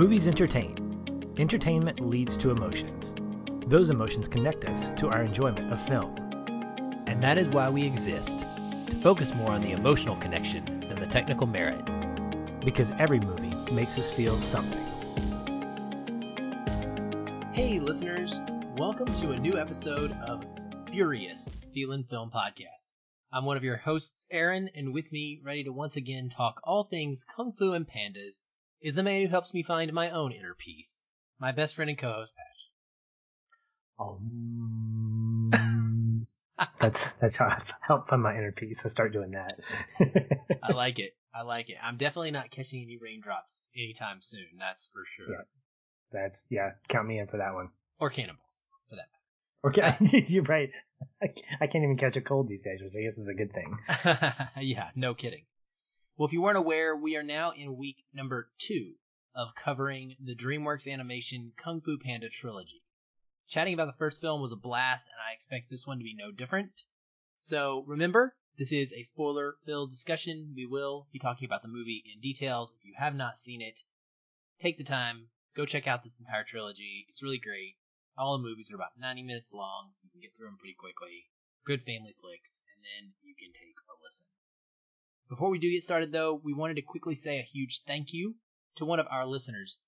Movies entertain. Entertainment leads to emotions. Those emotions connect us to our enjoyment of film. And that is why we exist to focus more on the emotional connection than the technical merit. Because every movie makes us feel something. Hey, listeners, welcome to a new episode of Furious Feelin' Film Podcast. I'm one of your hosts, Aaron, and with me, ready to once again talk all things kung fu and pandas, is the man who helps me find my own inner peace, my best friend and co-host, Patch. Um, that's that's how I help find my inner peace. I start doing that. I like it. I like it. I'm definitely not catching any raindrops anytime soon. That's for sure. Yeah. That's yeah. Count me in for that one. Or cannibals, for that Or you're right. I can't even catch a cold these days, which I guess is a good thing. yeah, no kidding. Well, if you weren't aware, we are now in week number two of covering the DreamWorks Animation Kung Fu Panda trilogy. Chatting about the first film was a blast, and I expect this one to be no different. So remember, this is a spoiler filled discussion. We will be talking about the movie in details. If you have not seen it, take the time, go check out this entire trilogy. It's really great. All the movies are about 90 minutes long, so you can get through them pretty quickly. Good family flicks, and then you can take a listen. Before we do get started, though, we wanted to quickly say a huge thank you to one of our listeners.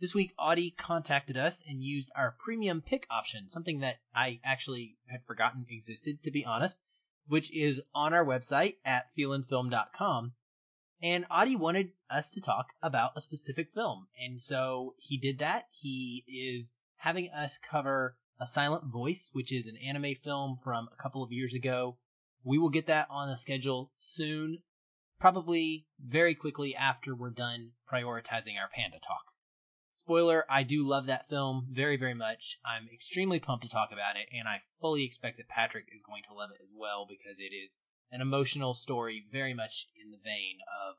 This week, Audie contacted us and used our premium pick option, something that I actually had forgotten existed, to be honest, which is on our website at feelinfilm.com. And Audie wanted us to talk about a specific film. And so he did that. He is having us cover A Silent Voice, which is an anime film from a couple of years ago. We will get that on the schedule soon, probably very quickly after we're done prioritizing our panda talk. Spoiler, I do love that film very, very much. I'm extremely pumped to talk about it, and I fully expect that Patrick is going to love it as well because it is an emotional story very much in the vein of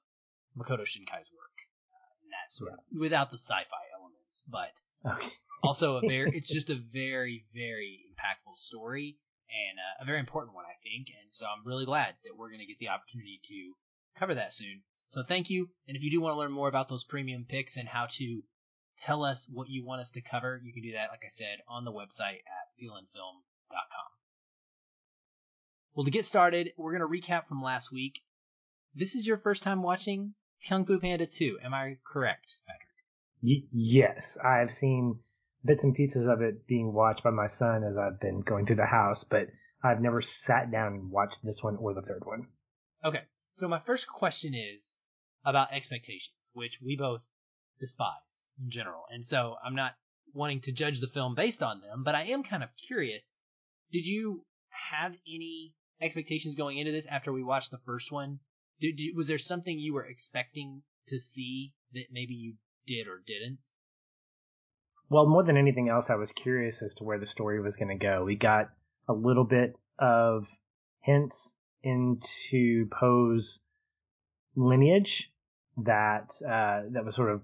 Makoto Shinkai's work. Uh, that sort of, without the sci-fi elements, but Okay. also a very it's just a very very impactful story and uh, a very important one i think and so i'm really glad that we're going to get the opportunity to cover that soon. So thank you. And if you do want to learn more about those premium picks and how to tell us what you want us to cover you can do that like i said on the website at feelinfilm.com well to get started we're going to recap from last week. This is your first time watching kung fu panda 2 am i correct patrick? Y- yes, I've seen bits and pieces of it being watched by my son as I've been going through the house, but I've never sat down and watched this one or the third one. Okay, so my first question is about expectations, which we both despise in general. And so I'm not wanting to judge the film based on them, but I am kind of curious. Did you have any expectations going into this after we watched the first one? Did, did, was there something you were expecting to see that maybe you did or didn't? Well, more than anything else, I was curious as to where the story was going to go. We got a little bit of hints into Po's lineage that uh, that was sort of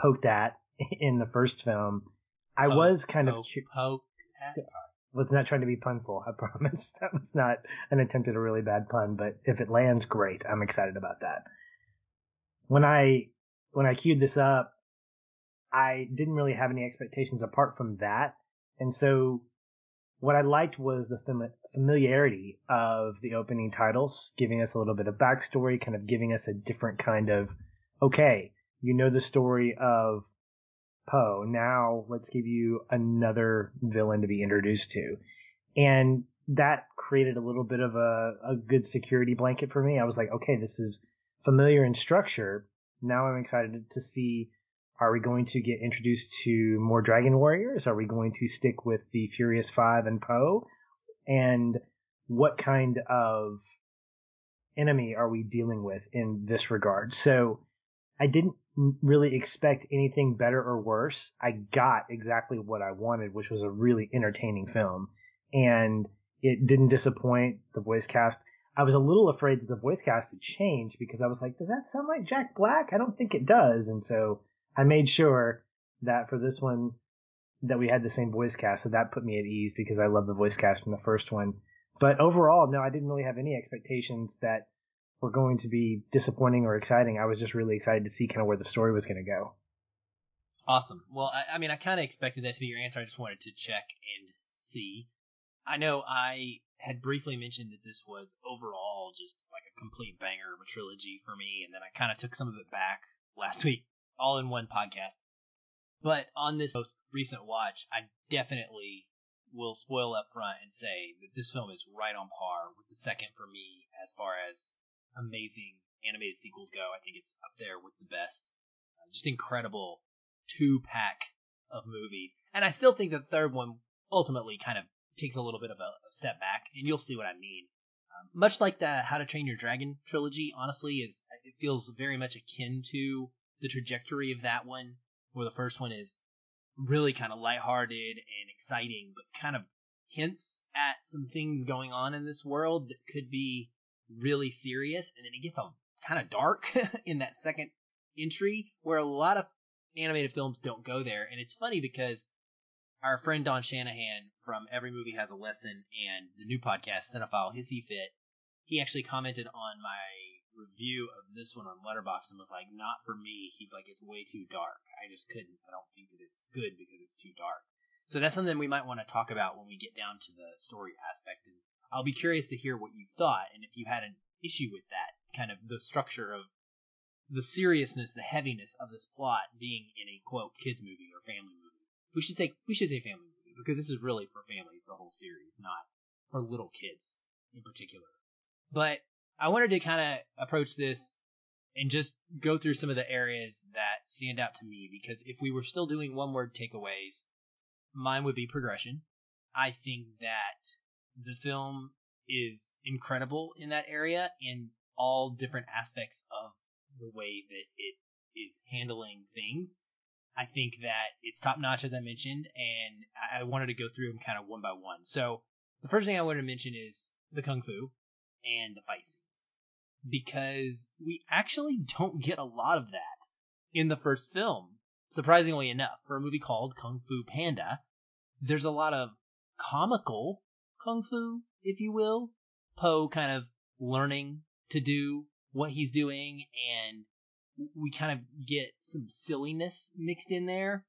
poked at in the first film. I Poke, was kind of cu- poke. at- Sorry. was not trying to be punful. I promise. That was not an attempt at a really bad pun, but if it lands, great. I'm excited about that. When I when I queued this up, I didn't really have any expectations apart from that, and so what I liked was the familiarity of the opening titles, giving us a little bit of backstory, kind of giving us a different kind of okay, you know the story of Po. Now let's give you another villain to be introduced to. And that created a little bit of a, a good security blanket for me. I was like, okay, this is familiar in structure. Now I'm excited to see are we going to get introduced to more Dragon Warriors? Are we going to stick with the Furious Five and Po? And what kind of enemy are we dealing with in this regard? So I didn't really expect anything better or worse. I got exactly what I wanted, which was a really entertaining film. And it didn't disappoint the voice cast. I was a little afraid that the voice cast would change because I was like, does that sound like Jack Black? I don't think it does. And so I made sure that for this one that we had the same voice cast. So that put me at ease because I love the voice cast from the first one. But overall, no, I didn't really have any expectations that were going to be disappointing or exciting. I was just really excited to see kind of where the story was going to go. Awesome. Well, I, I mean, I kind of expected that to be your answer. I just wanted to check and see. I know I had briefly mentioned that this was overall just like a complete banger of a trilogy for me, and then I kind of took some of it back last week, all in one podcast. But on this most recent watch, I definitely will spoil up front and say that this film is right on par with the second for me as far as amazing animated sequels go. I think it's up there with the best. Uh, just incredible two pack of movies. And I still think the third one ultimately kind of takes a little bit of a, a step back, and you'll see what I mean. Um, much like the How to Train Your Dragon trilogy, honestly, is it feels very much akin to the trajectory of that one, where the first one is really kind of lighthearted and exciting, but kind of hints at some things going on in this world that could be really serious, and then it gets kind of dark in that second entry, where a lot of animated films don't go there. And it's funny because our friend Don Shanahan from Every Movie Has a Lesson and the new podcast Cinephile Hissy Fit, he actually commented on my review of this one on Letterboxd and was like, "Not for me." He's like, "It's way too dark. I just couldn't. I don't think that it's good because it's too dark." So that's something we might want to talk about when we get down to the story aspect. And I'll be curious to hear what you thought and if you had an issue with that kind of the structure of the seriousness, the heaviness of this plot being in a quote kids movie or family movie. We should say we should say family movie because this is really for families, the whole series, not for little kids in particular. But I wanted to kind of approach this and just go through some of the areas that stand out to me because if we were still doing one word takeaways, mine would be progression. I think that the film is incredible in that area in all different aspects of the way that it is handling things. I think that it's top notch, as I mentioned, and I wanted to go through them kind of one by one. So the first thing I wanted to mention is the kung fu and the fight scenes because we actually don't get a lot of that in the first film. Surprisingly enough, for a movie called Kung Fu Panda, there's a lot of comical kung fu, if you will. Po kind of learning to do what he's doing, and we kind of get some silliness mixed in there,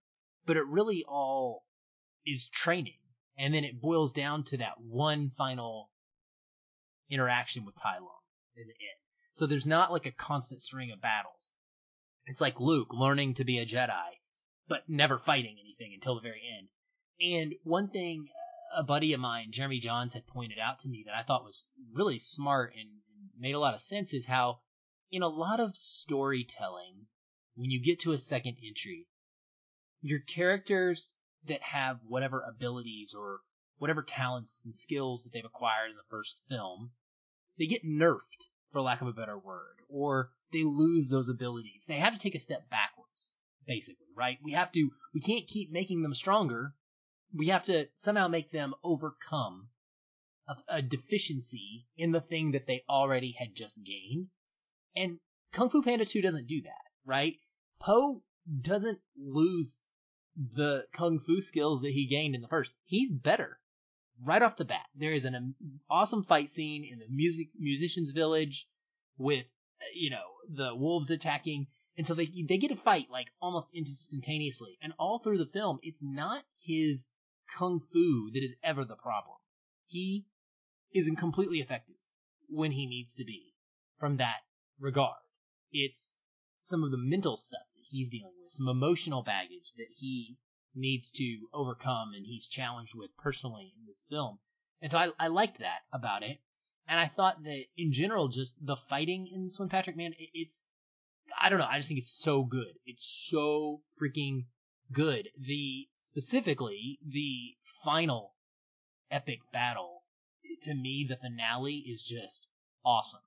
but it really all is training. And then it boils down to that one final interaction with Tai Lung in the end. So there's not like a constant string of battles. It's like Luke learning to be a Jedi, but never fighting anything until the very end. And one thing uh, a buddy of mine, Jeremy Johns, had pointed out to me that I thought was really smart and made a lot of sense is how, in a lot of storytelling, when you get to a second entry, your characters that have whatever abilities or whatever talents and skills that they've acquired in the first film, they get nerfed, for lack of a better word, or they lose those abilities. They have to take a step backwards, basically, right? We have to, we can't keep making them stronger. We have to somehow make them overcome a, a deficiency in the thing that they already had just gained. And Kung Fu Panda 2 doesn't do that, right? Po doesn't lose the kung fu skills that he gained in the first. He's better right off the bat. There is an awesome fight scene in the music musicians village with you know the wolves attacking, and so they they get a fight like almost instantaneously. And all through the film, it's not his kung fu that is ever the problem. He isn't completely effective when he needs to be from that regard. It's some of the mental stuff that he's dealing with, some emotional baggage that he needs to overcome and he's challenged with personally in this film. And so I, I liked that about it. And I thought that in general, just the fighting in this one, Patrick, man, it, it's, I don't know, I just think it's so good. It's so freaking good. The, specifically, the final epic battle to me, the finale is just awesome.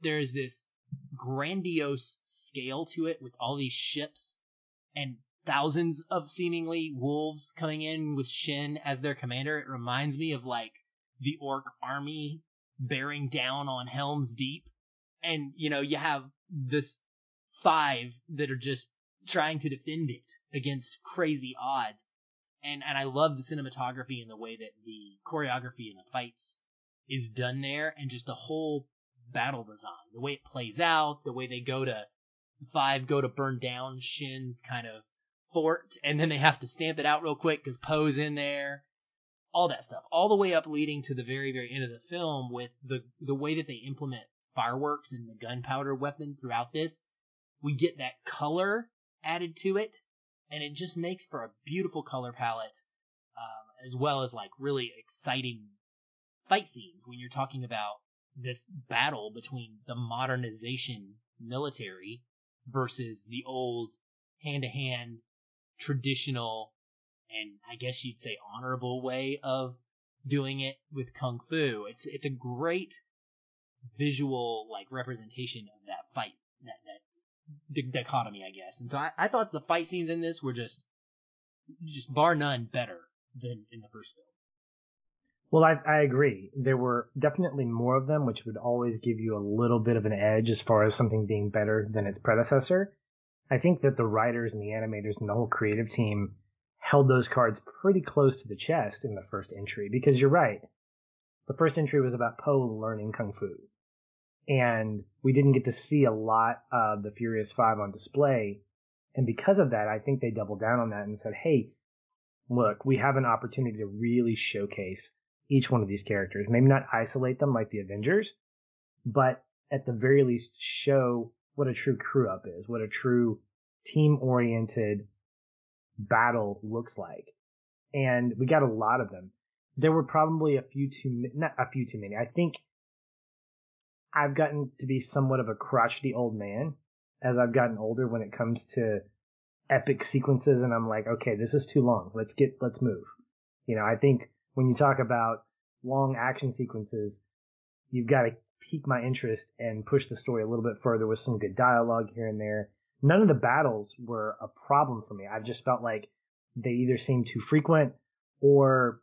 There's this grandiose scale to it with all these ships and thousands of seemingly wolves coming in with Shen as their commander. It reminds me of like the orc army bearing down on Helm's Deep. And, you know, you have this five that are just trying to defend it against crazy odds. And, and I love the cinematography and the way that the choreography and the fights is done there and just the whole battle design, the way it plays out, the way they go to five go to burn down Shen's kind of fort, and then they have to stamp it out real quick because Po's in there. All that stuff, all the way up leading to the very, very end of the film with the the way that they implement fireworks and the gunpowder weapon throughout this. We get that color added to it, and it just makes for a beautiful color palette, um, as well as like really exciting fight scenes when you're talking about this battle between the modernization military versus the old hand to hand traditional and I guess you'd say honorable way of doing it with kung fu. It's it's a great visual like representation of that fight that that dichotomy, I guess. And so I, I thought the fight scenes in this were just just bar none better than in the first film. Well, I, I agree. There were definitely more of them, which would always give you a little bit of an edge as far as something being better than its predecessor. I think that the writers and the animators and the whole creative team held those cards pretty close to the chest in the first entry because you're right. The first entry was about Po learning Kung Fu. And we didn't get to see a lot of the Furious Five on display. And because of that, I think they doubled down on that and said, hey, look, we have an opportunity to really showcase each one of these characters. Maybe not isolate them like the Avengers, but at the very least show what a true crew up is, what a true team oriented battle looks like. And we got a lot of them. There were probably a few too, not a few too many. I think I've gotten to be somewhat of a crotchety old man as I've gotten older when it comes to epic sequences and I'm like, okay, this is too long. Let's get, let's move. You know, I think when you talk about long action sequences, you've got to pique my interest and push the story a little bit further with some good dialogue here and there. None of the battles were a problem for me. I just felt like they either seemed too frequent or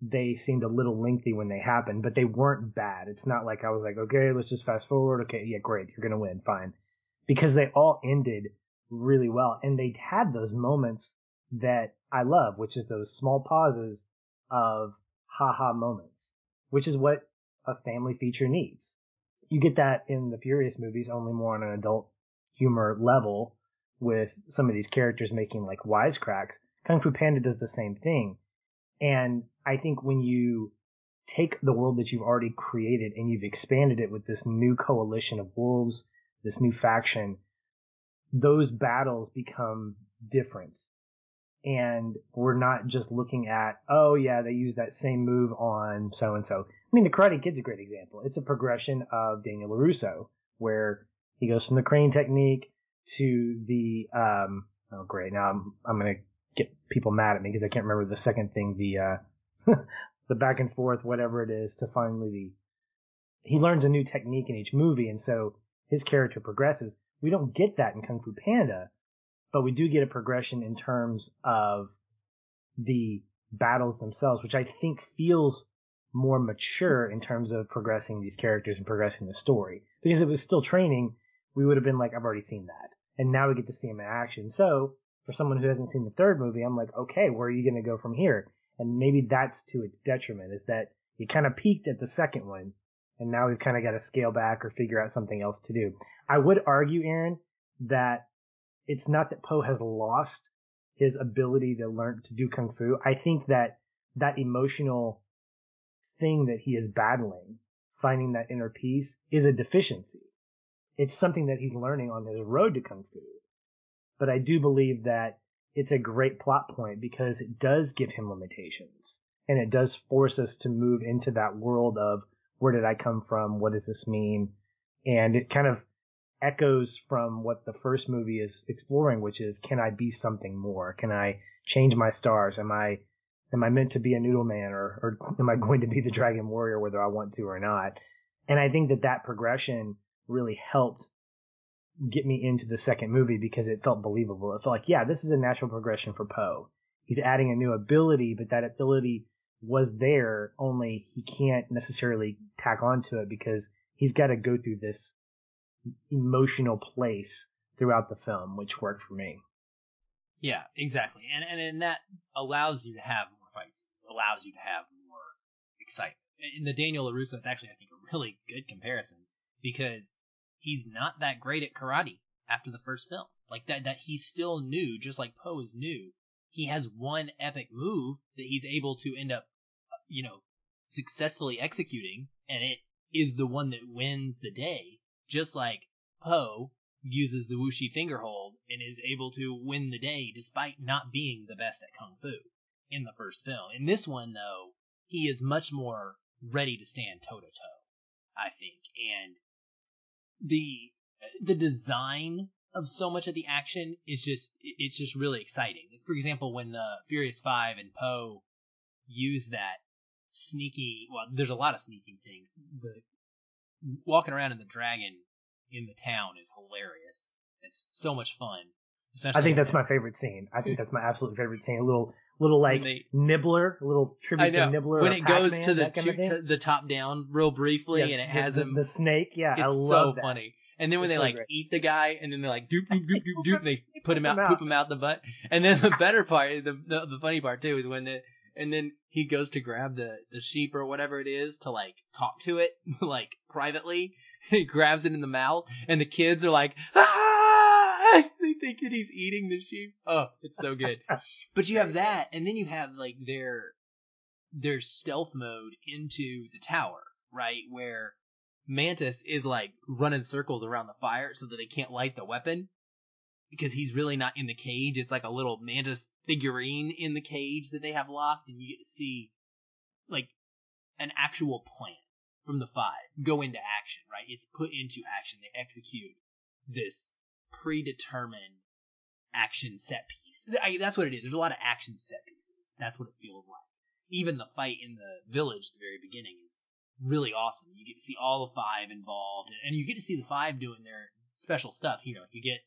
they seemed a little lengthy when they happened, but they weren't bad. It's not like I was like, okay, let's just fast forward. Okay, yeah, great. You're going to win. Fine. Because they all ended really well. And they had those moments that I love, which is those small pauses of haha moments, which is what a family feature needs. You get that in the Furious movies only more on an adult humor level with some of these characters making like wisecracks. Kung Fu Panda does the same thing. And I think when you take the world that you've already created and you've expanded it with this new coalition of wolves, this new faction, those battles become different and we're not just looking at, oh yeah, they use that same move on so and so. I mean, the Karate Kid's a great example. It's a progression of Daniel LaRusso, where he goes from the crane technique to the, um, oh great, now I'm, I'm gonna get people mad at me because I can't remember the second thing, the, uh, the back and forth, whatever it is, to finally the, he learns a new technique in each movie, and so his character progresses. We don't get that in Kung Fu Panda, but we do get a progression in terms of the battles themselves, which I think feels more mature in terms of progressing these characters and progressing the story. Because if it was still training, we would have been like, I've already seen that. And now we get to see him in action. So for someone who hasn't seen the third movie, I'm like, okay, where are you going to go from here? And maybe that's to its detriment is that you kind of peaked at the second one and now we've kind of got to scale back or figure out something else to do. I would argue, Aaron, that it's not that Po has lost his ability to learn to do kung fu. I think that that emotional thing that he is battling, finding that inner peace, is a deficiency. It's something that he's learning on his road to kung fu. But I do believe that it's a great plot point because it does give him limitations and it does force us to move into that world of where did I come from? What does this mean? And it kind of echoes from what the first movie is exploring, which is can I be something more? Can I change my stars? Am I am I meant to be a noodle man or, or am I going to be the dragon warrior whether I want to or not? And I think that that progression really helped get me into the second movie because it felt believable. It felt like, yeah, this is a natural progression for Po. He's adding a new ability, but that ability was there, only he can't necessarily tack onto it because he's got to go through this emotional place throughout the film, which worked for me. Yeah, exactly. And, and and that allows you to have more fights. allows you to have more excitement. In the Daniel LaRusso, it's actually, I think, a really good comparison because he's not that great at karate after the first film. Like that that he's still new, just like Po is new. He has one epic move that he's able to end up, uh, you know, successfully executing, and it is the one that wins the day. Just like Po uses the Wuxi finger hold and is able to win the day despite not being the best at kung fu in the first film. In this one, though, he is much more ready to stand toe to toe, I think, and the the design of so much of the action is just it's just really exciting. For example, when the Furious Five and Po use that sneaky well, there's a lot of sneaking things. The walking around in the dragon in the town is hilarious. It's so much fun. Especially I think that's my favorite scene. I think that's my absolute favorite scene. A little little like they, nibbler, a little tribute to nibbler. When it goes to the to, to, the top down real briefly, yeah, and it has the, him the snake. Yeah, it's I love so that. funny. And then when it's they so like great. eat the guy, and then they're like doop doop doop doop doop, and they put him out, poop him out the butt. And then the better part, the, the the funny part too, is when the and then he goes to grab the the sheep or whatever it is to like talk to it like privately. He grabs it in the mouth, and the kids are like, ah! they think that he's eating the sheep. Oh, it's so good. but you have that, and then you have like their their stealth mode into the tower, right? Where Mantis is like running circles around the fire so that they can't light the weapon because he's really not in the cage. It's like a little Mantis figurine in the cage that they have locked, and you get to see like an actual plan from the five go into action, right? It's put into action. They execute this predetermined action set piece. I, that's what it is. There's a lot of action set pieces. That's what it feels like. Even the fight in the village at the very beginning is really awesome. You get to see all the five involved, and you get to see the five doing their special stuff. You know, you get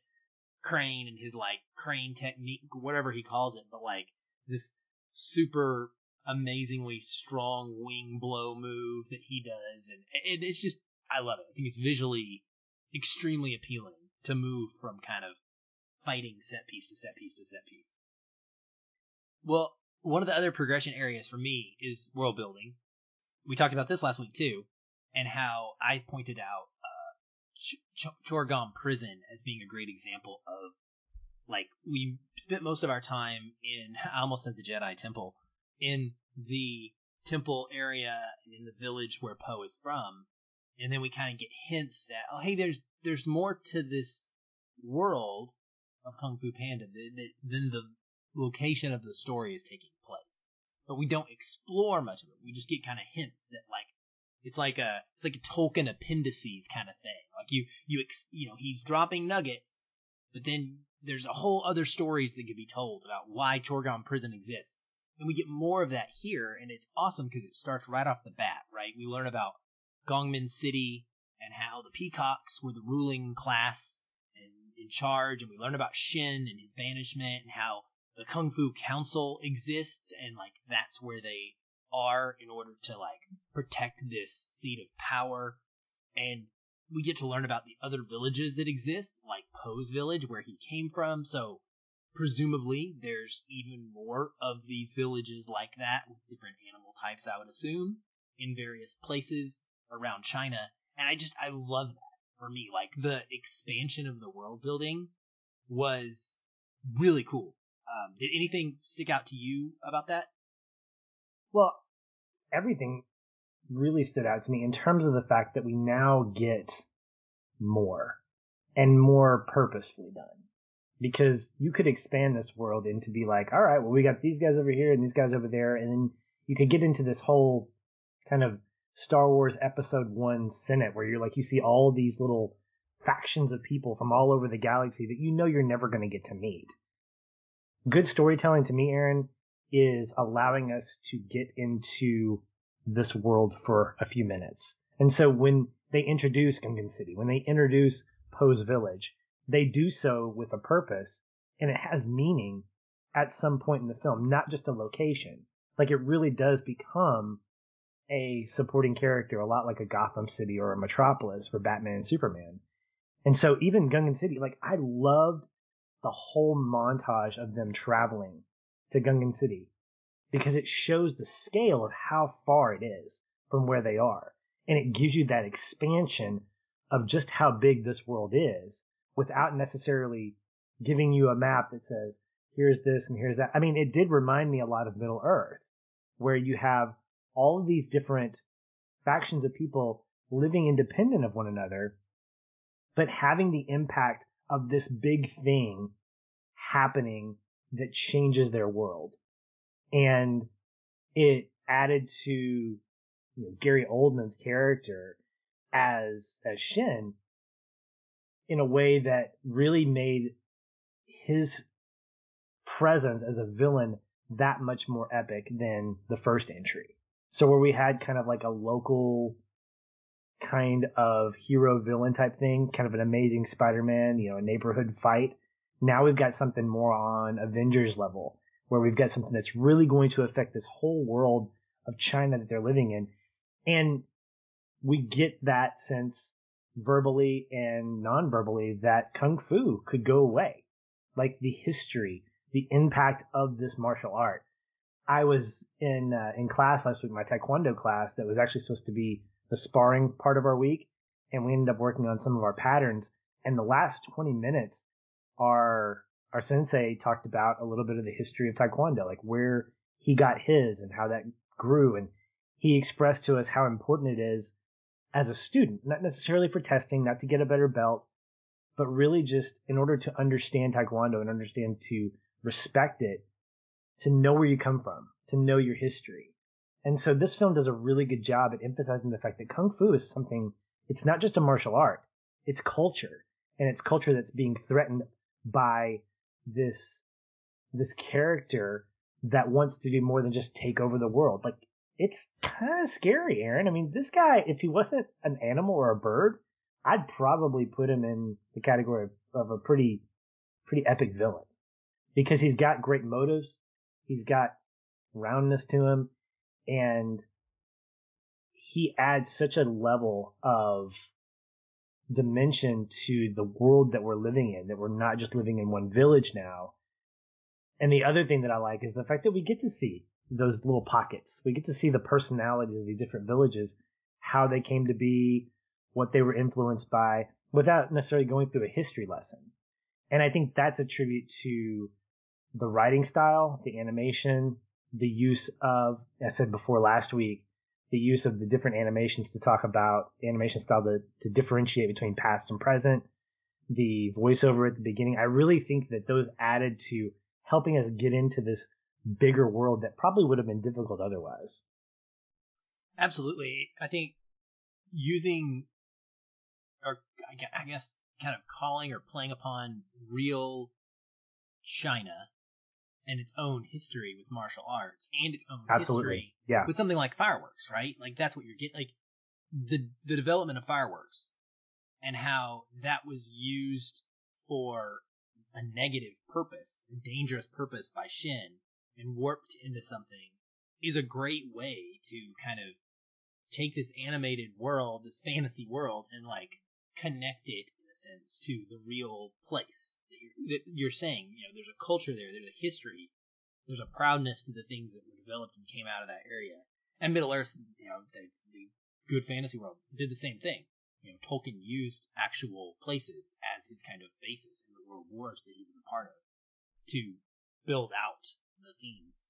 Crane and his like crane technique, whatever he calls it, but like this super amazingly strong wing blow move that he does, and it, it's just I love it. I think it's visually extremely appealing to move from kind of fighting set piece to set piece to set piece. Well, one of the other progression areas for me is world building. We talked about this last week too, and how I pointed out Ch- Ch- Chorh-Gom Prison as being a great example of like we spent most of our time in I almost said the Jedi Temple in the temple area in the village where Po is from, and then we kind of get hints that oh hey there's there's more to this world of Kung Fu Panda than the location of the story is taking place. But we don't explore much of it. We just get kind of hints that like it's like a it's like a Tolkien appendices kind of thing. Like you you ex, you know he's dropping nuggets, but then there's a whole other stories that could be told about why Chorh-Gom Prison exists, and we get more of that here, and it's awesome because it starts right off the bat. Right, we learn about Gongmen City and how the Peacocks were the ruling class and in charge, and we learn about Shen and his banishment and how the Kung Fu Council exists, and like that's where they are in order to like protect this seat of power. And we get to learn about the other villages that exist, like Po's village, where he came from. So presumably there's even more of these villages like that with different animal types, I would assume, in various places around China. And I just, I love that for me. Like the expansion of the world building was really cool. Um, did anything stick out to you about that? Well, everything really stood out to me in terms of the fact that we now get more and more purposefully done. Because you could expand this world into be like, all right, well, we got these guys over here and these guys over there, and then you could get into this whole kind of Star Wars Episode One Senate where you're like, you see all these little factions of people from all over the galaxy that you know you're never going to get to meet. Good storytelling to me, Aaron, is allowing us to get into this world for a few minutes. And so when they introduce Gongmen City, when they introduce Po's Village, they do so with a purpose and it has meaning at some point in the film, not just a location. Like it really does become a supporting character, a lot like a Gotham City or a Metropolis for Batman and Superman. And so even Gongmen City, like I loved the whole montage of them traveling to Gongmen City because it shows the scale of how far it is from where they are. And it gives you that expansion of just how big this world is without necessarily giving you a map that says, here's this and here's that. I mean, it did remind me a lot of Middle Earth, where you have all of these different factions of people living independent of one another, but having the impact of this big thing happening that changes their world. And it added to you know, Gary Oldman's character as as Shen in a way that really made his presence as a villain that much more epic than the first entry. So where we had kind of like a local kind of hero villain type thing, kind of an amazing Spider-Man, you know, a neighborhood fight. Now we've got something more on Avengers level where we've got something that's really going to affect this whole world of China that they're living in. And we get that sense verbally and non-verbally that kung fu could go away. Like the history, the impact of this martial art. I was in uh, in class last week, my taekwondo class that was actually supposed to be the sparring part of our week, and we ended up working on some of our patterns. And the last 20 minutes, our our sensei talked about a little bit of the history of taekwondo, like where he got his and how that grew, and he expressed to us how important it is as a student, not necessarily for testing, not to get a better belt, but really just in order to understand Taekwondo and understand to respect it, to know where you come from, to know your history. And so this film does a really good job at emphasizing the fact that Kung Fu is something, it's not just a martial art, it's culture. And it's culture that's being threatened by this, this character that wants to do more than just take over the world. Like it's kind of scary, Aaron. I mean, this guy, if he wasn't an animal or a bird, I'd probably put him in the category of, of a pretty, pretty epic villain because he's got great motives. He's got roundness to him and he adds such a level of dimension to the world that we're living in, that we're not just living in one village now. And the other thing that I like is the fact that we get to see those little pockets. We get to see the personalities of these different villages, how they came to be, what they were influenced by, without necessarily going through a history lesson. And I think that's a tribute to the writing style, the animation, the use of, I said before last week, the use of the different animations to talk about animation style to, to differentiate between past and present, the voiceover at the beginning. I really think that those added to helping us get into this bigger world that probably would have been difficult otherwise. Absolutely. I think using, or I guess kind of calling or playing upon real China and its own history with martial arts and its own Absolutely. history yeah. with something like fireworks, right? Like that's what you're getting. Like the the development of fireworks and how that was used for a negative purpose, a dangerous purpose by Shen, and warped into something is a great way to kind of take this animated world, this fantasy world, and like connect it sense to the real place that you're, that you're saying. You know, there's a culture there, there's a history, there's a proudness to the things that were developed and came out of that area. And Middle Earth, you know, the good fantasy world did the same thing. You know, Tolkien used actual places as his kind of basis in the world wars that he was a part of to build out the themes.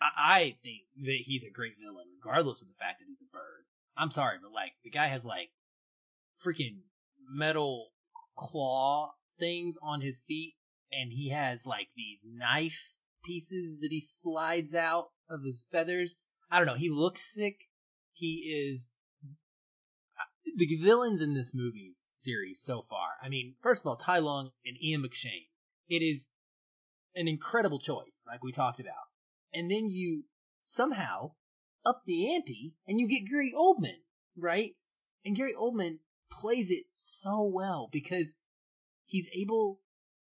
I, I think that he's a great villain, regardless of the fact that he's a bird. I'm sorry, but like the guy has like freaking metal claw things on his feet, and he has like these knife pieces that he slides out of his feathers. I don't know. He looks sick. He is uh, the villains in this movie series so far. I mean, first of all, Tai Lung and Ian McShane. It is an incredible choice, like we talked about. And then you somehow up the ante and you get Gary Oldman, right? And Gary Oldman plays it so well because he's able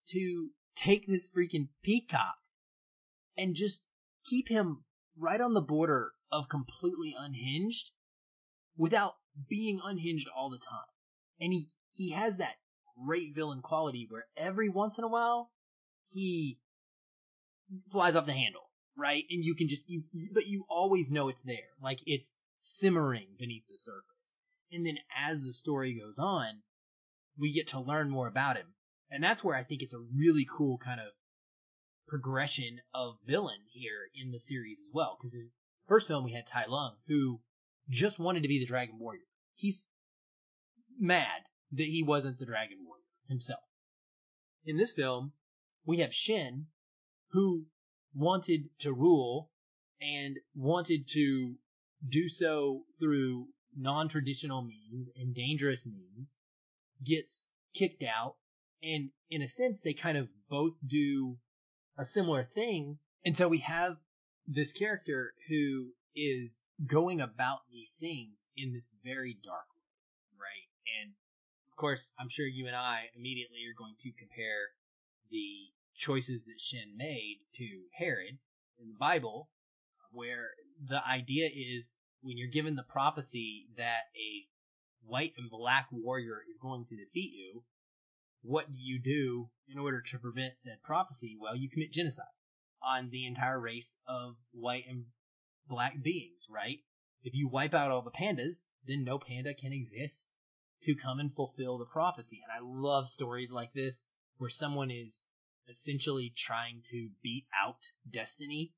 to take this freaking peacock and just keep him right on the border of completely unhinged without being unhinged all the time. And he, he has that great villain quality where every once in a while he flies off the handle, right? And you can just, you, but you always know it's there. Like it's simmering beneath the surface. And then as the story goes on, we get to learn more about him. And that's where I think it's a really cool kind of progression of villain here in the series as well. Because in the first film we had Tai Lung, who just wanted to be the Dragon Warrior. He's mad that he wasn't the Dragon Warrior himself. In this film, we have Shen, who wanted to rule and wanted to do so through non-traditional means and dangerous means, gets kicked out, and in a sense, they kind of both do a similar thing. And so we have this character who is going about these things in this very dark way, right? And of course, I'm sure you and I immediately are going to compare the choices that Shen made to Herod in the Bible, where the idea is when you're given the prophecy that a white and black warrior is going to defeat you, what do you do in order to prevent said prophecy? Well, you commit genocide on the entire race of white and black beings, right? If you wipe out all the pandas, then no panda can exist to come and fulfill the prophecy. And I love stories like this where someone is essentially trying to beat out destiny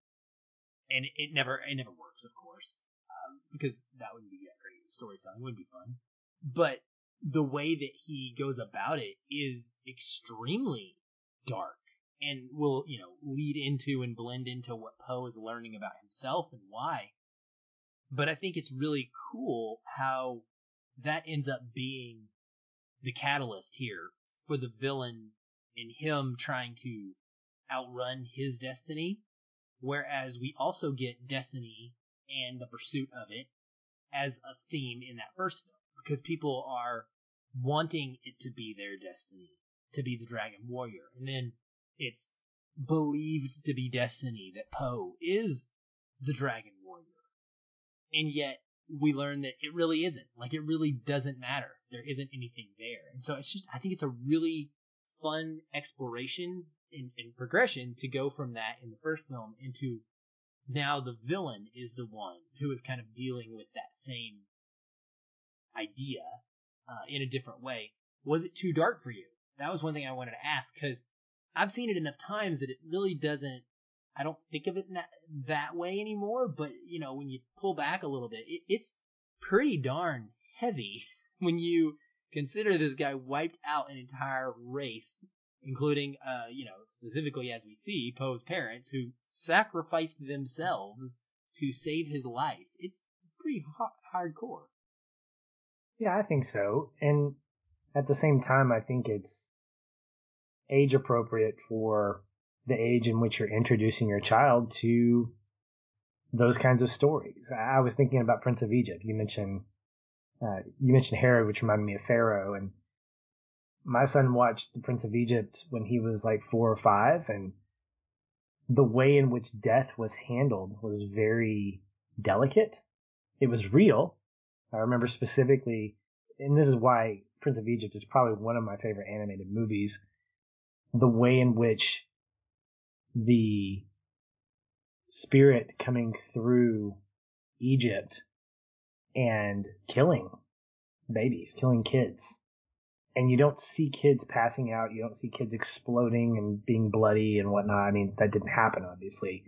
and it never it never works of course um, because that wouldn't be great. Storytelling wouldn't be fun. But the way that he goes about it is extremely dark and will you know lead into and blend into what Po is learning about himself and why. But I think it's really cool how that ends up being the catalyst here for the villain and him trying to outrun his destiny, whereas we also get destiny and the pursuit of it as a theme in that first film because people are wanting it to be their destiny to be the dragon warrior and then it's believed to be destiny that Po is the Dragon Warrior. And yet we learn that it really isn't. Like it really doesn't matter. There isn't anything there. And so it's just I think it's a really fun exploration and, progression to go from that in the first film into now the villain is the one who is kind of dealing with that same idea uh, in a different way. Was it too dark for you? That was one thing I wanted to ask because I've seen it enough times that it really doesn't. I don't think of it that that way anymore. But you know, when you pull back a little bit, it, it's pretty darn heavy when you consider this guy wiped out an entire race, including, uh, you know, specifically as we see Po's parents who sacrificed themselves to save his life. It's it's pretty hardcore. Yeah, I think so. And at the same time, I think it's age appropriate for the age in which you're introducing your child to those kinds of stories. I was thinking about Prince of Egypt. You mentioned uh, you mentioned Herod, which reminded me of Pharaoh, and my son watched The Prince of Egypt when he was like four or five, and the way in which death was handled was very delicate. It was real. I remember specifically, and this is why Prince of Egypt is probably one of my favorite animated movies the way in which the spirit coming through Egypt and killing babies, killing kids. And you don't see kids passing out. You don't see kids exploding and being bloody and whatnot. I mean, that didn't happen, obviously.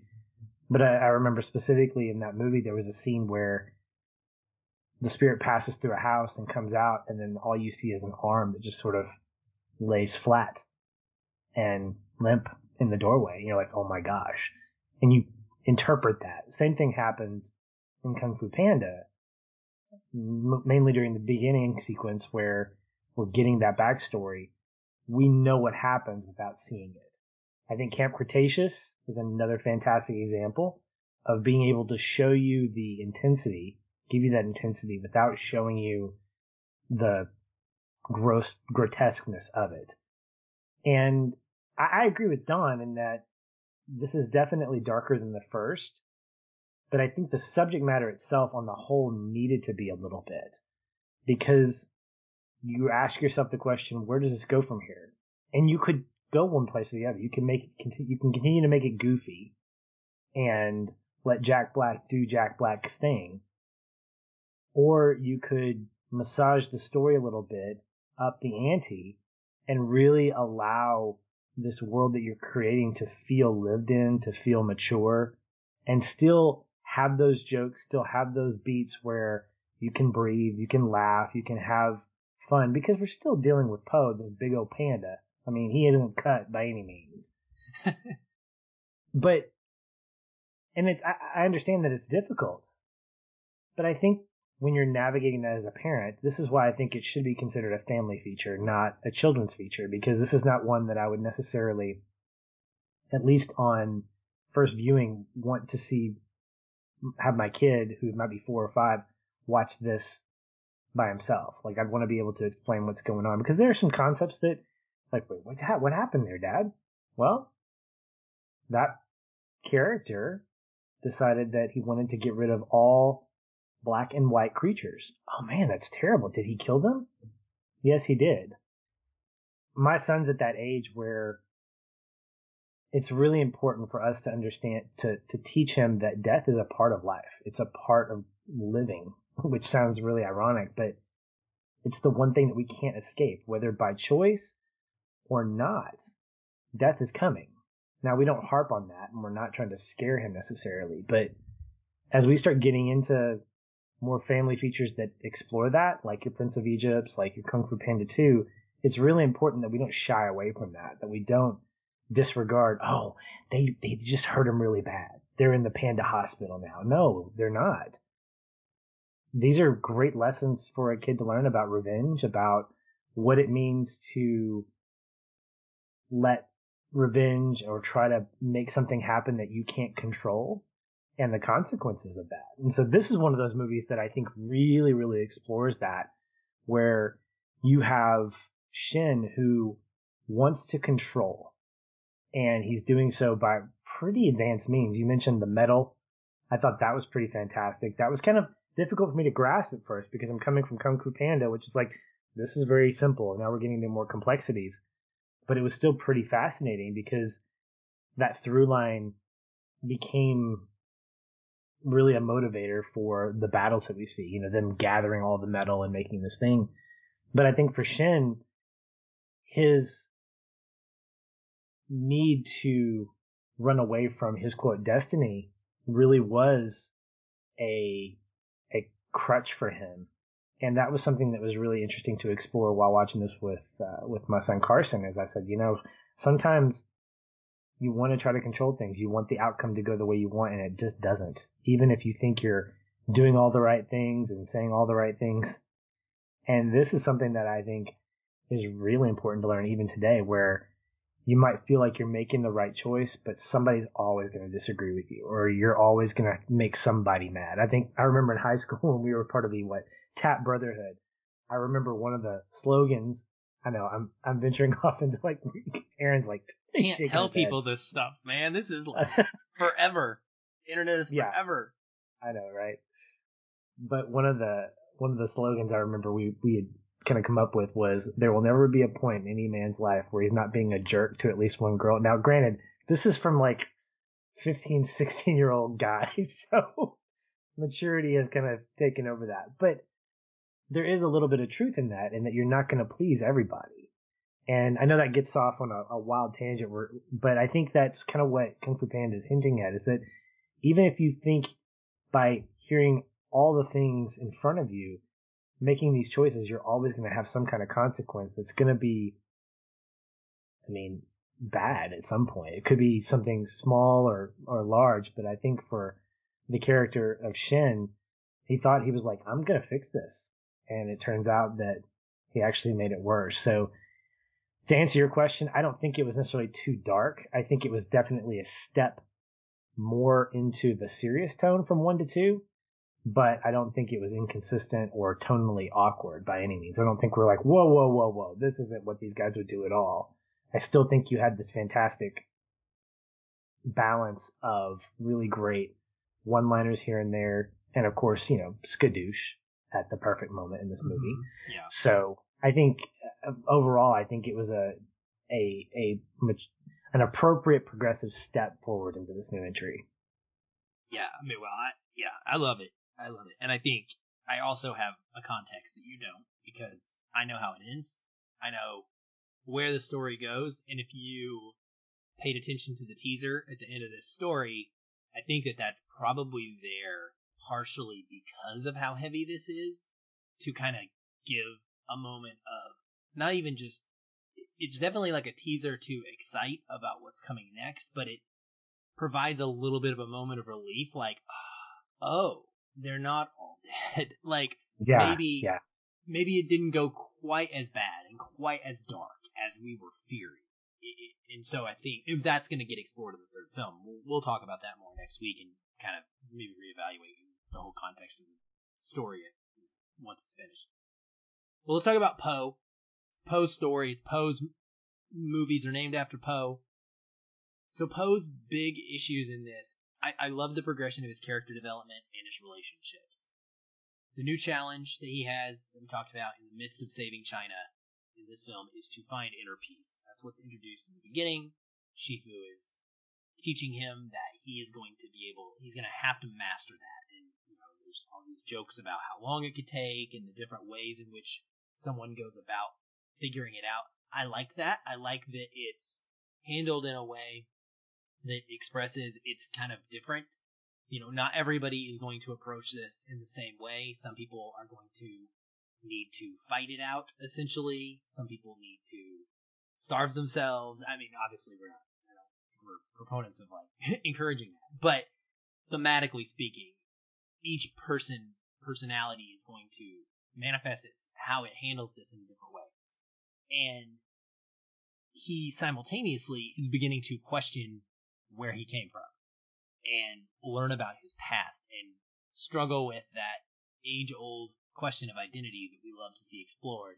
But I, I remember specifically in that movie, there was a scene where the spirit passes through a house and comes out, and then all you see is an arm that just sort of lays flat and limp in the doorway. And you're like, oh my gosh. And you interpret that. Same thing happens in Kung Fu Panda, m- mainly during the beginning sequence where we're getting that backstory. We know what happens without seeing it. I think Camp Cretaceous is another fantastic example of being able to show you the intensity, give you that intensity without showing you the gross grotesqueness of it. And I, I agree with Don in that this is definitely darker than the first, but I think the subject matter itself on the whole needed to be a little bit because you ask yourself the question, where does this go from here? And you could go one place or the other. You can make it, you can continue to make it goofy and let Jack Black do Jack Black's thing. Or you could massage the story a little bit, up the ante, and really allow this world that you're creating to feel lived in, to feel mature, and still have those jokes, still have those beats where you can breathe, you can laugh, you can have fun because we're still dealing with Po, this big old panda. I mean, he isn't cut by any means. but, and it's, I, I understand that it's difficult, but I think when you're navigating that as a parent, this is why I think it should be considered a family feature, not a children's feature, because this is not one that I would necessarily, at least on first viewing, want to see, have my kid, who might be four or five, watch this by himself. Like I'd want to be able to explain what's going on because there are some concepts that, like, wait, what, what happened there, Dad? Well, that character decided that he wanted to get rid of all black and white creatures. Oh man, that's terrible. Did he kill them? Yes, he did. My son's at that age where it's really important for us to understand, to, to teach him that death is a part of life. It's a part of living, which sounds really ironic, but it's the one thing that we can't escape, whether by choice or not. Death is coming. Now we don't harp on that and we're not trying to scare him necessarily, but as we start getting into more family features that explore that, like your Prince of Egypt, like your Kung Fu Panda 2, it's really important that we don't shy away from that, that we don't disregard, oh, they, they just hurt him really bad. They're in the panda hospital now. No, they're not. These are great lessons for a kid to learn about revenge, about what it means to let revenge or try to make something happen that you can't control and the consequences of that. And so this is one of those movies that I think really, really explores that, where you have Shen who wants to control, and he's doing so by pretty advanced means. You mentioned the metal. I thought that was pretty fantastic. That was kind of difficult for me to grasp at first because I'm coming from Kung Fu Panda, which is like, this is very simple. Now we're getting into more complexities. But it was still pretty fascinating because that through line became really a motivator for the battles that we see. You know, them gathering all the metal and making this thing. But I think for Shen, his need to run away from his quote destiny really was a a crutch for him. And that was something that was really interesting to explore while watching this with uh, with my son Carson. As I said, you know, sometimes you want to try to control things. You want the outcome to go the way you want, and it just doesn't. Even if you think you're doing all the right things and saying all the right things. And this is something that I think is really important to learn even today, where you might feel like you're making the right choice, but somebody's always going to disagree with you, or you're always going to make somebody mad. I think I remember in high school when we were part of the what Tap Brotherhood. I remember one of the slogans. I know I'm I'm venturing off into like Aaron's like can't tell people this stuff, man. This is like forever. Internet is forever. Yeah, I know, right? But one of the one of the slogans I remember we we had kind of come up with was there will never be a point in any man's life where he's not being a jerk to at least one girl. Now, granted, this is from like 15, 16 year old guys, so maturity has kind of taken over that. But there is a little bit of truth in that, and that you're not going to please everybody. And I know that gets off on a, a wild tangent, where, but I think that's kind of what Kung Fu Panda is hinting at is that even if you think by hearing all the things in front of you, making these choices, you're always going to have some kind of consequence that's going to be, I mean, bad at some point. It could be something small or, or large, but I think for the character of Shen, he thought he was like, I'm going to fix this. And it turns out that he actually made it worse. So to answer your question, I don't think it was necessarily too dark. I think it was definitely a step more into the serious tone from one to two, but I don't think it was inconsistent or tonally awkward by any means. I don't think we're like, whoa, whoa, whoa, whoa, this isn't what these guys would do at all. I still think you had this fantastic balance of really great one liners here and there, and of course, you know, skadoosh at the perfect moment in this movie. Mm-hmm. Yeah. So I think uh, overall, I think it was a a a an appropriate progressive step forward into this new entry. Yeah, I mean, well, I, yeah, I love it. I love it, and I think I also have a context that you don't because I know how it ends. I know where the story goes, and if you paid attention to the teaser at the end of this story, I think that that's probably there partially because of how heavy this is to kind of give a moment of not even just it's definitely like a teaser to excite about what's coming next, but it provides a little bit of a moment of relief like ah, oh, they're not all dead. like Yeah. maybe yeah. maybe it didn't go quite as bad and quite as dark as we were fearing. I- I- And so I think if that's going to get explored in the third film, we'll, we'll talk about that more next week and kind of maybe reevaluate the whole context of the story once it's finished. Well, let's talk about Po. It's Po's story. It's Po's movies are named after Po. So Po's big issues in this, I, I love the progression of his character development and his relationships. The new challenge that he has that we talked about in the midst of saving China in this film is to find inner peace. That's what's introduced in the beginning. Shifu is teaching him that he is going to be able, he's going to have to master that. And you know, there's all these jokes about how long it could take and the different ways in which someone goes about figuring it out. I like that. I like that it's handled in a way that expresses it's kind of different. You know, not everybody is going to approach this in the same way. Some people are going to need to fight it out, essentially. Some people need to starve themselves. I mean, obviously, we're not, I don't we're proponents of like encouraging that, but thematically speaking, each person personality is going to manifest its how it handles this in a different way, and he simultaneously is beginning to question where he came from and learn about his past and struggle with that age old question of identity that we love to see explored.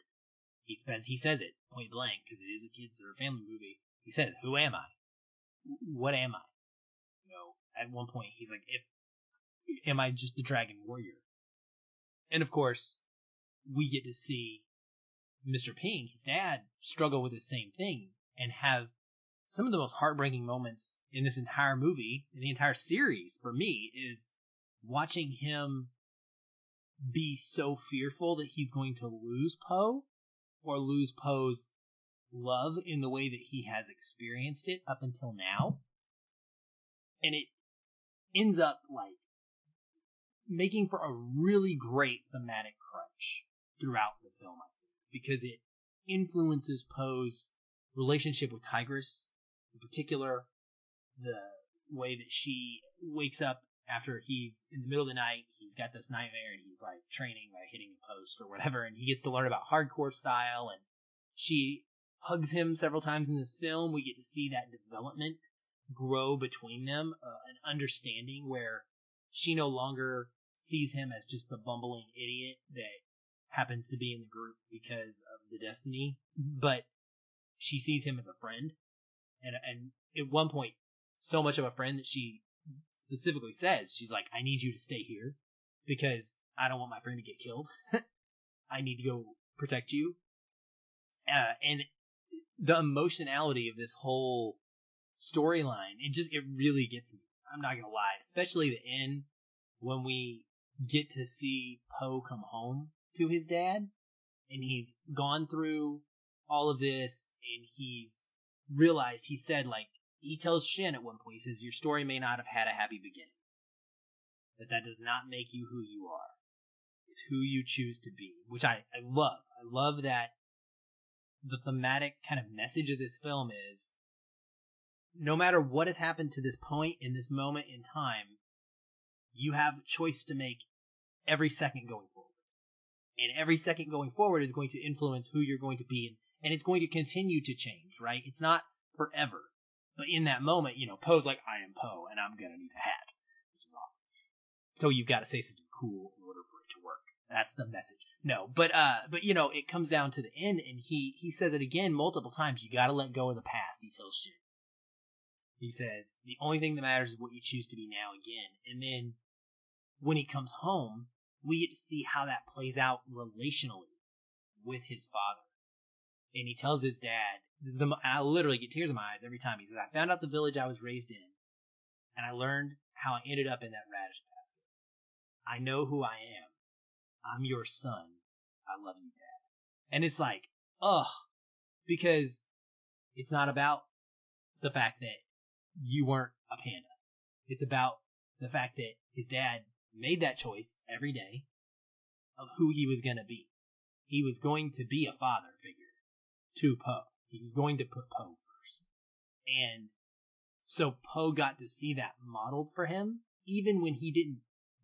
He says he says it point blank because it is a kids or a family movie. He says, "Who am I? What am I?" You know, at one point he's like, "If am I just the dragon warrior?" And of course, we get to see Mr. Ping, his dad, struggle with the same thing and have some of the most heartbreaking moments in this entire movie, in the entire series for me, is watching him be so fearful that he's going to lose Po or lose Po's love in the way that he has experienced it up until now. And it ends up like making for a really great thematic crunch throughout the film, I think, because it influences Po's relationship with Tigress in particular, the way that she wakes up after he's in the middle of the night, he's got this nightmare and he's like training by hitting a post or whatever, and he gets to learn about hardcore style and she hugs him several times in this film. We get to see that development grow between them, uh, an understanding where she no longer sees him as just the bumbling idiot that happens to be in the group because of the destiny, but she sees him as a friend and and at one point so much of a friend that she specifically says she's like i need you to stay here because i don't want my friend to get killed. I need to go protect you. Uh, and the emotionality of this whole storyline it just it really gets me. I'm not gonna lie especially the end when we get to see Po come home to his dad and he's gone through all of this and he's realized he said like he tells Shen at one point he says your story may not have had a happy beginning that that does not make you who you are. It's who you choose to be which I, I love. I love that the thematic kind of message of this film is no matter what has happened to this point in this moment in time you have a choice to make every second going forward. And every second going forward is going to influence who you're going to be and and it's going to continue to change, right? It's not forever. But in that moment, you know, Po's like, I am Po, and I'm gonna need a hat, which is awesome. So you've got to say something cool in order for it to work. That's the message. No, but uh, but you know, it comes down to the end, and he he says it again multiple times. You got to let go of the past. He tells Shen. He says the only thing that matters is what you choose to be now again. And then when he comes home, we get to see how that plays out relationally with his father and he tells his dad, "This is the I literally get tears in my eyes every time." He says, "I found out the village I was raised in, and I learned how I ended up in that radish basket. I know who I am. I'm your son. I love you, Dad." And it's like, ugh, because it's not about the fact that you weren't a panda. It's about the fact that his dad made that choice every day of who he was going to be. He was going to be a father figure to Po. He was going to put Po first. And so Po got to see that modeled for him, even when he didn't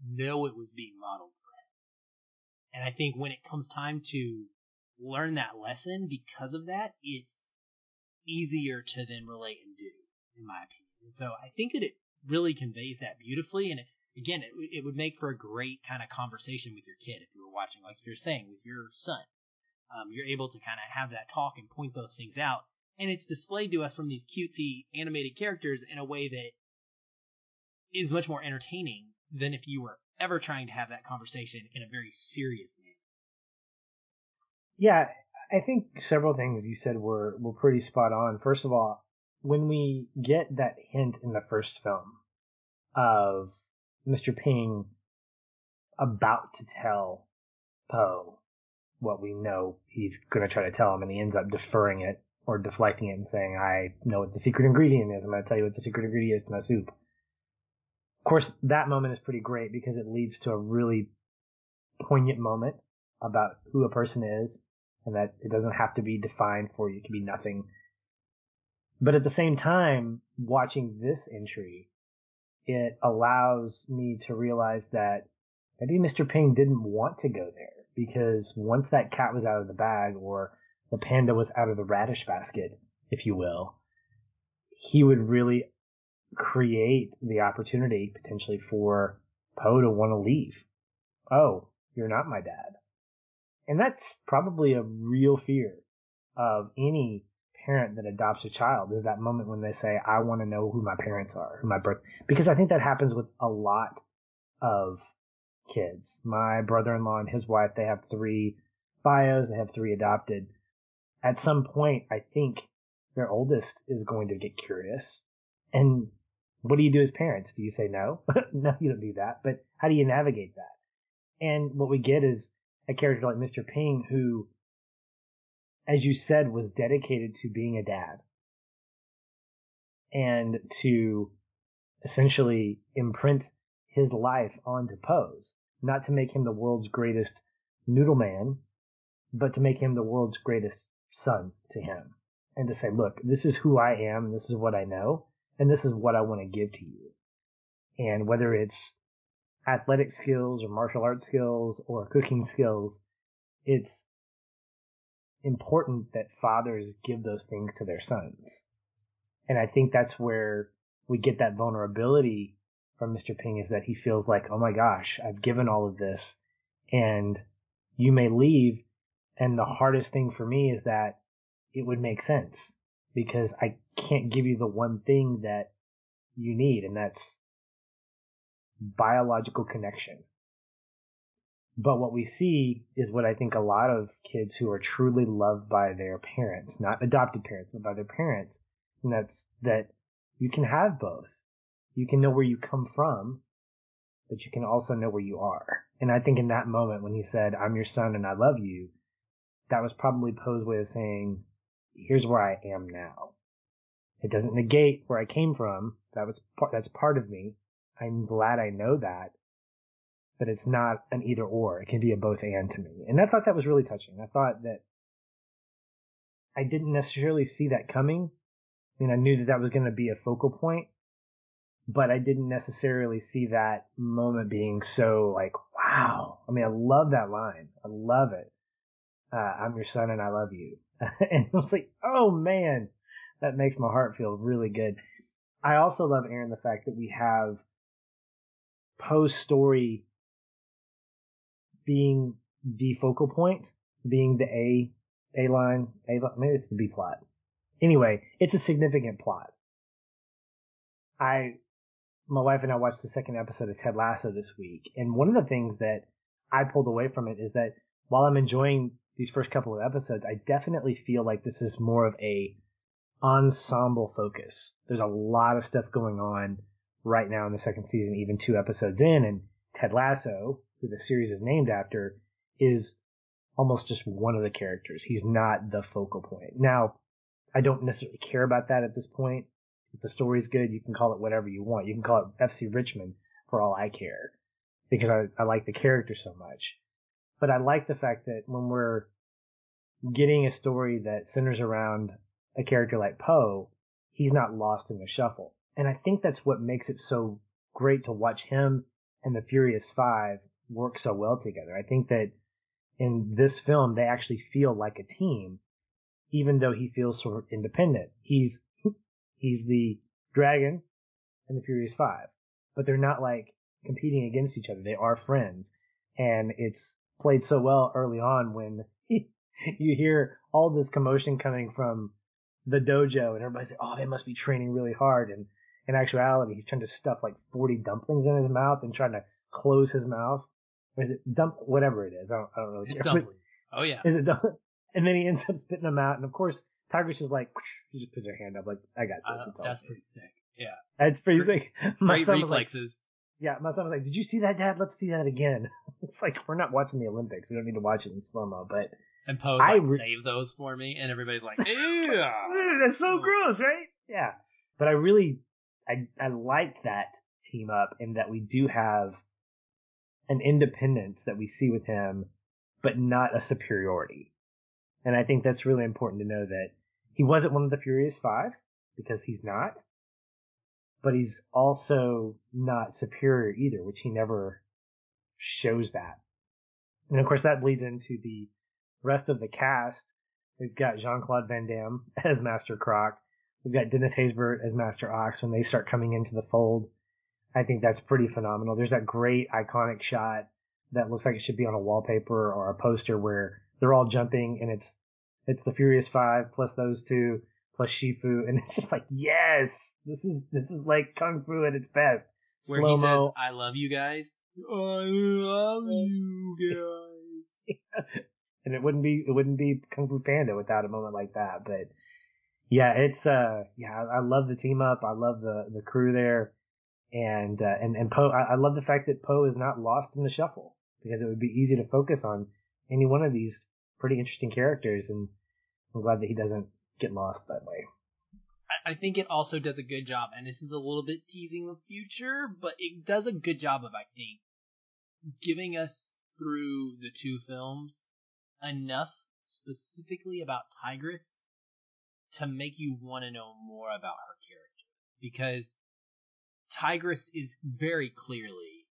know it was being modeled for him. And I think when it comes time to learn that lesson because of that, it's easier to then relate and do, in my opinion. So I think that it really conveys that beautifully. And again, it, it would make for a great kind of conversation with your kid if you were watching, like you're saying, with your son. Um, you're able to kind of have that talk and point those things out. And it's displayed to us from these cutesy animated characters in a way that is much more entertaining than if you were ever trying to have that conversation in a very serious manner. Yeah, I think several things you said were, were pretty spot on. First of all, when we get that hint in the first film of Mr. Ping about to tell Po what we know he's going to try to tell him, and he ends up deferring it or deflecting it and saying, I know what the secret ingredient is. I'm going to tell you what the secret ingredient is to my soup. Of course, that moment is pretty great because it leads to a really poignant moment about who a person is and that it doesn't have to be defined for you. It can be nothing. But at the same time, watching this entry, it allows me to realize that maybe Mr. Ping didn't want to go there because once that cat was out of the bag or the panda was out of the radish basket, if you will, he would really create the opportunity potentially for Po to want to leave. Oh, you're not my dad. And that's probably a real fear of any parent that adopts a child is that moment when they say, I want to know who my parents are, who my birth, because I think that happens with a lot of kids. My brother-in-law and his wife, they have three bios, they have three adopted. At some point, I think their oldest is going to get curious. And what do you do as parents? Do you say no? no, you don't do that. But how do you navigate that? And what we get is a character like Mr. Ping who, as you said, was dedicated to being a dad and to essentially imprint his life onto Po's, not to make him the world's greatest noodle man, but to make him the world's greatest son to him. And to say, look, this is who I am, this is what I know, and this is what I want to give to you. And whether it's athletic skills or martial arts skills or cooking skills, it's important that fathers give those things to their sons. And I think that's where we get that vulnerability from Mr. Ping is that he feels like, oh my gosh, I've given all of this and you may leave. And the hardest thing for me is that it would make sense because I can't give you the one thing that you need, and that's biological connection. But what we see is what I think a lot of kids who are truly loved by their parents, not adopted parents, but by their parents, and that's that you can have both. You can know where you come from, but you can also know where you are. And I think in that moment when he said, I'm your son and I love you, that was probably Po's way of saying, here's where I am now. It doesn't negate where I came from. That was part, that's part of me. I'm glad I know that, but it's not an either or. It can be a both and to me. And I thought that was really touching. I thought that I didn't necessarily see that coming. I mean, I knew that that was going to be a focal point, but I didn't necessarily see that moment being so like, wow. I mean, I love that line. I love it. Uh, I'm your son and I love you. and I was like, oh man, that makes my heart feel really good. I also love Aaron the fact that we have Po's story being the focal point, being the A A line, A maybe it's the B plot. Anyway, it's a significant plot. I, my wife and I watched the second episode of Ted Lasso this week, and one of the things that I pulled away from it is that while I'm enjoying these first couple of episodes, I definitely feel like this is more of a ensemble focus. There's a lot of stuff going on right now in the second season, even two episodes in, and Ted Lasso, who the series is named after, is almost just one of the characters. He's not the focal point. Now, I don't necessarily care about that at this point. If the story's good, you can call it whatever you want. You can call it FC Richmond for all I care because I, I like the character so much. But I like the fact that when we're getting a story that centers around a character like Po, he's not lost in the shuffle. And I think that's what makes it so great to watch him and the Furious Five work so well together. I think that in this film, they actually feel like a team, even though he feels sort of independent. He's, he's the dragon and the Furious Five, but they're not like competing against each other. They are friends. And it's played so well early on when you hear all this commotion coming from the dojo and everybody's like, oh, they must be training really hard. And in actuality, he's trying to stuff like 40 dumplings in his mouth and trying to close his mouth. Or is it dump, whatever it is. I don't, I don't really It's care. dumplings. Oh yeah. Is it dump? And then he ends up spitting them out. And of course, Tigress just like, she just puts her hand up like, I got this. Uh, that's good." pretty sick. Yeah. That's pretty Great- sick. My Great was like, yeah, my son was like, "Did you see that, Dad? Let's see that again." it's like we're not watching the Olympics. We don't need to watch it in slow mo. But and Po's like, re- save those for me, and everybody's like, ew. Ew, that's so gross, right? Yeah. But I really, I I like that team up in that we do have an independence that we see with him, but not a superiority. And I think that's really important to know that he wasn't one of the Furious Five because he's not, but he's also not superior either, which he never shows that. And of course that leads into the rest of the cast. We've got Jean-Claude Van Damme as Master Croc. We've got Dennis Haysbert as Master Ox when they start coming into the fold. I think that's pretty phenomenal. There's that great iconic shot that looks like it should be on a wallpaper or a poster where they're all jumping and it's it's the Furious Five plus those two plus Shifu and it's just like yes, this is this is like kung fu at its best. Where he says, I love you guys. I love you guys. and it wouldn't be it wouldn't be Kung Fu Panda without a moment like that. But yeah, it's uh yeah, I, I love the team up. I love the the crew there, and uh, and and Po. I, I love the fact that Po is not lost in the shuffle because it would be easy to focus on any one of these pretty interesting characters, and I'm glad that he doesn't get lost that way. I, think it also does a good job, and this is a little bit teasing the future, but it does a good job of, I think, giving us through the two films enough specifically about Tigress to make you want to know more about her character. Because Tigress is very clearly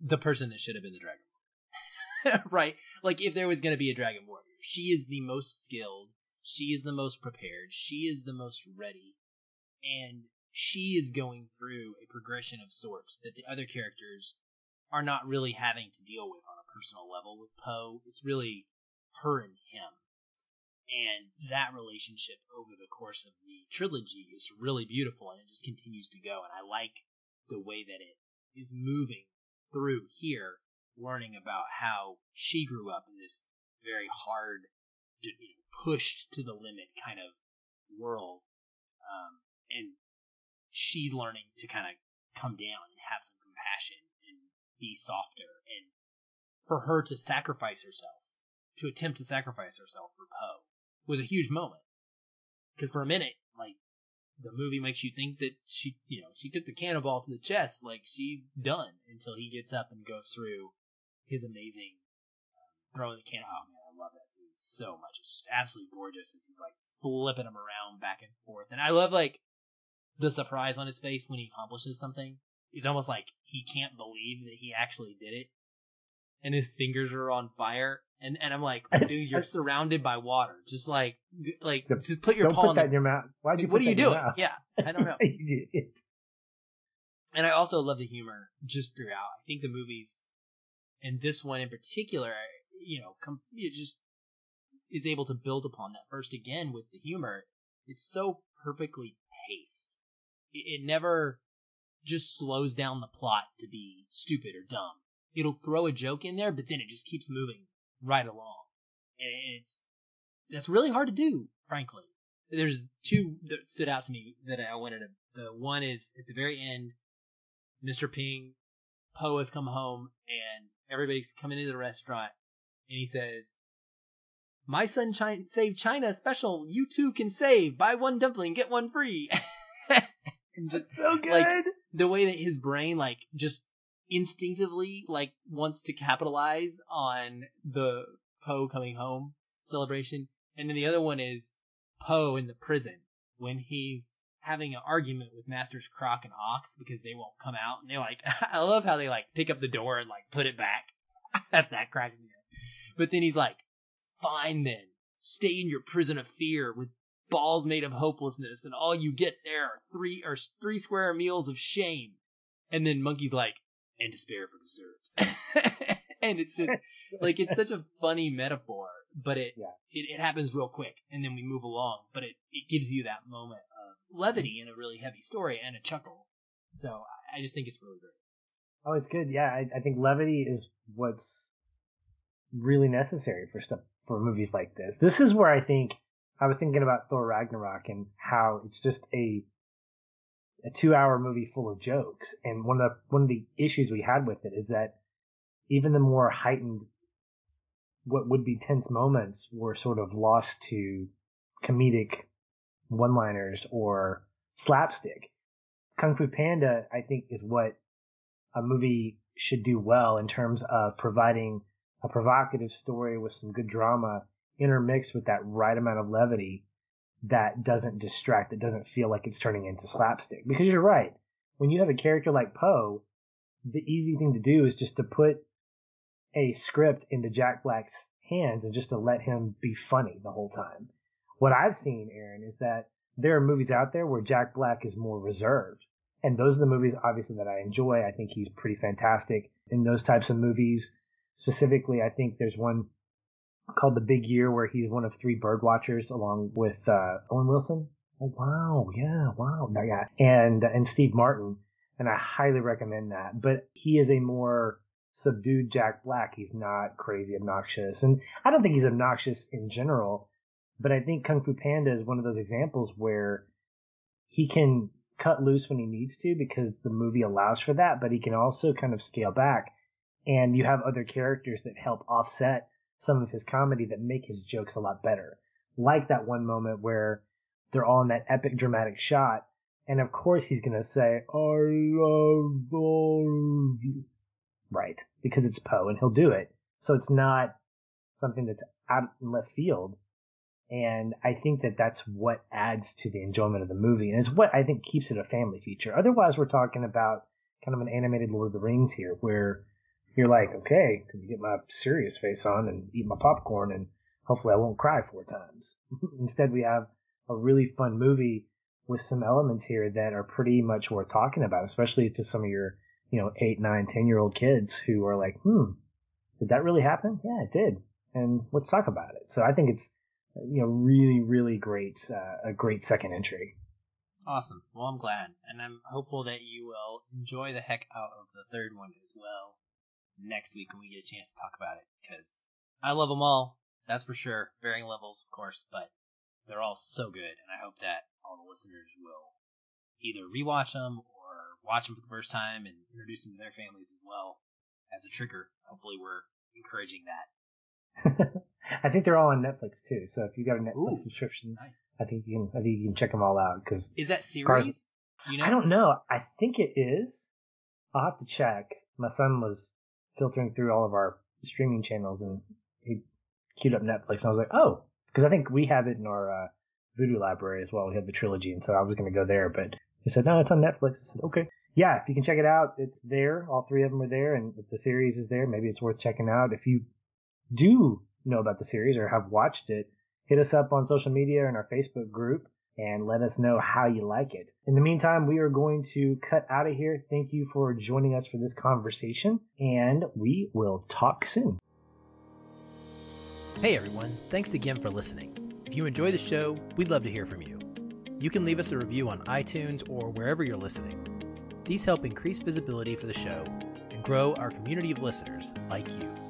the person that should have been the Dragon. right? Like, if there was going to be a Dragon Warrior, she is the most skilled, she is the most prepared, she is the most ready, and she is going through a progression of sorts that the other characters are not really having to deal with on a personal level with Po. It's really her and him. And that relationship over the course of the trilogy is really beautiful and it just continues to go. And I like the way that it is moving through here, learning about how she grew up in this very hard, you know, pushed to the limit kind of world. Um, and she learning to kind of come down and have some compassion and be softer and for her to sacrifice herself to attempt to sacrifice herself for Po was a huge moment because for a minute like the movie makes you think that she you know she took the cannonball to the chest like she's done until he gets up and goes through his amazing um, throwing the cannon oh man I love that scene so much it's just absolutely gorgeous as he's like flipping him around back and forth and I love like the surprise on his face when he accomplishes something. It's almost like he can't believe that he actually did it. And his fingers are on fire. And, and I'm like, dude, you're surrounded by water. Just like, like, just put your Don't paw put in that the, in your mouth. Why'd you what are you doing? mouth? Yeah, I don't know. And I also love the humor just throughout. I think the movies, and this one in particular, you know, com- it just is able to build upon that. First, again with the humor, it's so perfectly paced. It, it never just slows down the plot to be stupid or dumb. It'll throw a joke in there, but then it just keeps moving right along, and it's that's really hard to do, frankly. There's two that stood out to me that I wanted to. The one is at the very end, Mr. Ping, Po has come home, and everybody's coming into the restaurant, and he says, "My son chi- saved China special. You too can save. Buy one dumpling, get one free." and just So good. like the way that his brain like just instinctively like wants to capitalize on the Po coming home celebration, and then the other one is Po in the prison when he's having an argument with Masters Croc and Ox because they won't come out, and they're like I love how they like pick up the door and like put it back. that that cracks me up. But then he's like, "Fine then, stay in your prison of fear with balls made of hopelessness, and all you get there are three or three square meals of shame." And then Monkey's like, "And despair for dessert." and it's just like it's such a funny metaphor, but it, Yeah. it it happens real quick, and then we move along. But it it gives you that moment levity in a really heavy story and a chuckle. So I- just think it's really great. Oh, it's good. Yeah, I, I think levity is what's really necessary for stuff for movies like this. This is where I think I was thinking about Thor Ragnarok and how it's just a a two hour movie full of jokes. And one of the one of the issues we had with it is that even the more heightened what would be tense moments were sort of lost to comedic one liners or slapstick. Kung Fu Panda, I think, is what a movie should do well in terms of providing a provocative story with some good drama intermixed with that right amount of levity that doesn't distract, that doesn't feel like it's turning into slapstick. Because you're right. When you have a character like Po, the easy thing to do is just to put a script into Jack Black's hands and just to let him be funny the whole time. What I've seen, Aaron, is that there are movies out there where Jack Black is more reserved. And those are the movies, obviously, that I enjoy. I think he's pretty fantastic in those types of movies. Specifically, I think there's one called The Big Year where he's one of three bird watchers along with uh, Owen Wilson. Oh, wow. Yeah. Wow. Yeah. And, and Steve Martin. And I highly recommend that. But he is a more subdued Jack Black. He's not crazy obnoxious. And I don't think he's obnoxious in general. But I think Kung Fu Panda is one of those examples where he can cut loose when he needs to because the movie allows for that, but he can also kind of scale back. And you have other characters that help offset some of his comedy that make his jokes a lot better. Like that one moment where they're all in that epic dramatic shot. And of course he's going to say, I love all you. Right. Because it's Po and he'll do it. So it's not something that's out in left field. And I think that that's what adds to the enjoyment of the movie. And it's what I think keeps it a family feature. Otherwise, we're talking about kind of an animated Lord of the Rings here where you're like, okay, can you get my serious face on and eat my popcorn and hopefully I won't cry four times. Instead, we have a really fun movie with some elements here that are pretty much worth talking about, especially to some of your, you know, eight, nine, ten year old kids who are like, hmm, did that really happen? Yeah, it did. And let's talk about it. So I think it's, you know, really, really great, uh, a great second entry. Awesome. Well, I'm glad, and I'm hopeful that you will enjoy the heck out of the third one as well next week when we get a chance to talk about it. Because I love them all, that's for sure. Varying levels, of course, but they're all so good, and I hope that all the listeners will either rewatch them or watch them for the first time and introduce them to their families as well as a trigger. Hopefully, we're encouraging that. I think they're all on Netflix too. So if you got a Netflix Ooh. subscription, Nice. I think you can, I think you can check them all out because Is that series? You know? I don't know. I think it is. I'll have to check. My son was filtering through all of our streaming channels and he queued up Netflix and I was like, oh, because I think we have it in our uh, Vudu library as well. We have the trilogy, and so I was going to go there, but he said, no, it's on Netflix. I said, okay. Yeah, if you can check it out, it's there. All three of them are there, and if the series is there, maybe it's worth checking out. If you do know about the series or have watched it, hit us up on social media and our Facebook group and let us know how you like it. In the meantime, we are going to cut out of here. Thank you for joining us for this conversation, and we will talk soon. Hey everyone, thanks again for listening. If you enjoy the show, we'd love to hear from you. You can leave us a review on iTunes or wherever you're listening. These help increase visibility for the show and grow our community of listeners like you.